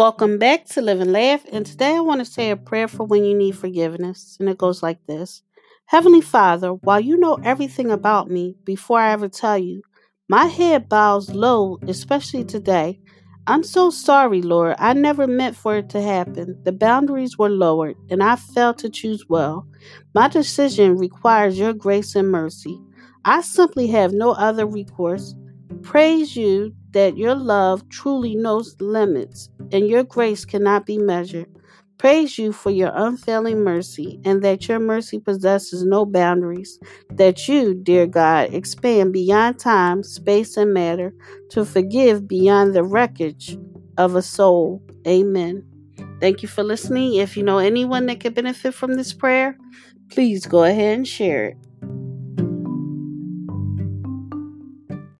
Welcome back to Live and Laugh. And today I want to say a prayer for when you need forgiveness. And it goes like this Heavenly Father, while you know everything about me before I ever tell you, my head bows low, especially today. I'm so sorry, Lord. I never meant for it to happen. The boundaries were lowered, and I failed to choose well. My decision requires your grace and mercy. I simply have no other recourse. Praise you that your love truly knows limits and your grace cannot be measured. Praise you for your unfailing mercy and that your mercy possesses no boundaries. That you, dear God, expand beyond time, space, and matter to forgive beyond the wreckage of a soul. Amen. Thank you for listening. If you know anyone that could benefit from this prayer, please go ahead and share it.